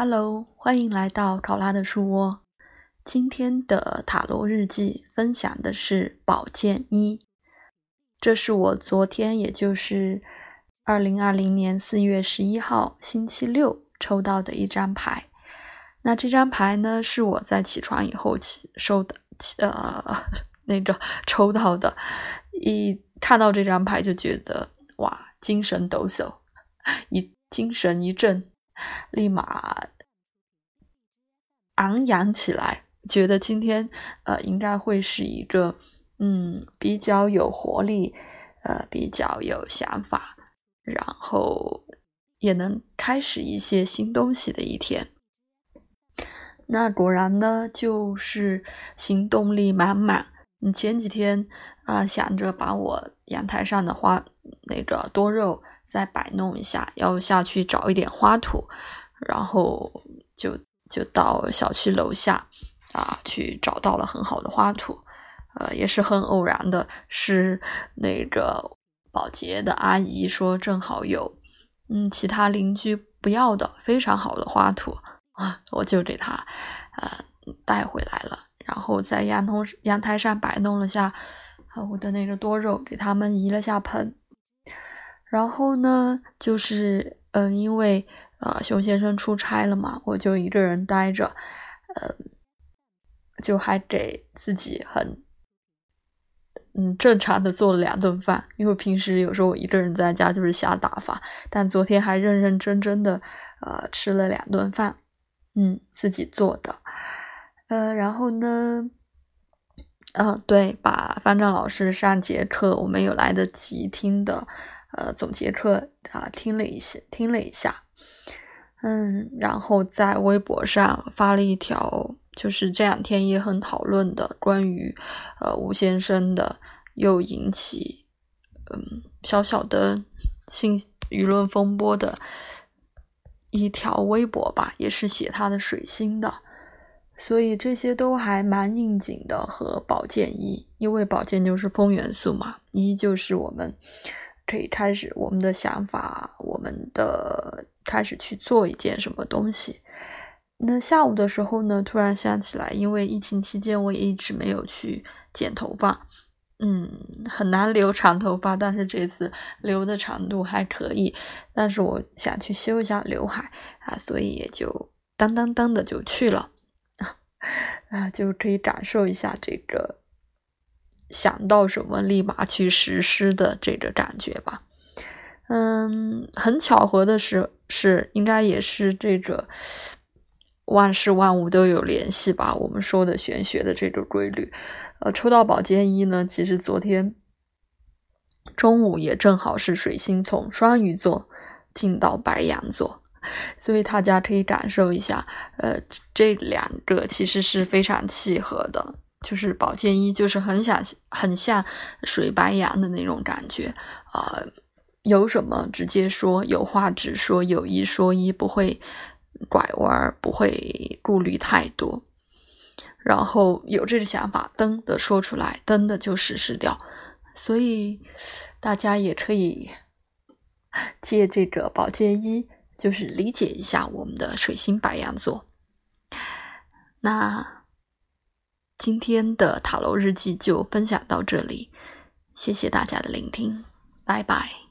Hello，欢迎来到考拉的书窝。今天的塔罗日记分享的是宝剑一，这是我昨天，也就是二零二零年四月十一号星期六抽到的一张牌。那这张牌呢，是我在起床以后起收的，呃，那个抽到的。一看到这张牌就觉得哇，精神抖擞，一精神一振。立马昂扬起来，觉得今天呃应该会是一个嗯比较有活力，呃比较有想法，然后也能开始一些新东西的一天。那果然呢，就是行动力满满。前几天啊想着把我阳台上的花那个多肉。再摆弄一下，要下去找一点花土，然后就就到小区楼下啊去找到了很好的花土，呃，也是很偶然的，是那个保洁的阿姨说正好有，嗯，其他邻居不要的非常好的花土啊，我就给他呃带回来了，然后在阳通阳台上摆弄了下我的那个多肉，给他们移了下盆。然后呢，就是嗯，因为呃，熊先生出差了嘛，我就一个人待着，呃，就还给自己很嗯正常的做了两顿饭。因为平时有时候我一个人在家就是瞎打发，但昨天还认认真真的呃吃了两顿饭，嗯，自己做的，呃，然后呢，嗯，对，把方丈老师上节课我没有来得及听的。呃，总结课啊，听了一些，听了一下，嗯，然后在微博上发了一条，就是这两天也很讨论的关于呃吴先生的，又引起嗯小小的信舆论风波的一条微博吧，也是写他的水星的，所以这些都还蛮应景的，和宝剑一，因为宝剑就是风元素嘛，一就是我们。可以开始我们的想法，我们的开始去做一件什么东西。那下午的时候呢，突然想起来，因为疫情期间我也一直没有去剪头发，嗯，很难留长头发，但是这次留的长度还可以。但是我想去修一下刘海啊，所以也就当当当的就去了 啊，就可以感受一下这个。想到什么立马去实施的这个感觉吧，嗯，很巧合的是，是应该也是这个万事万物都有联系吧？我们说的玄学的这个规律，呃，抽到宝剑一呢，其实昨天中午也正好是水星从双鱼座进到白羊座，所以大家可以感受一下，呃，这两个其实是非常契合的。就是宝剑一，就是很想很像水白羊的那种感觉啊，有什么直接说，有话直说，有一说一，不会拐弯，不会顾虑太多，然后有这个想法，噔的说出来，噔的就实施掉，所以大家也可以 借这个宝剑一，就是理解一下我们的水星白羊座，那。今天的塔楼日记就分享到这里，谢谢大家的聆听，拜拜。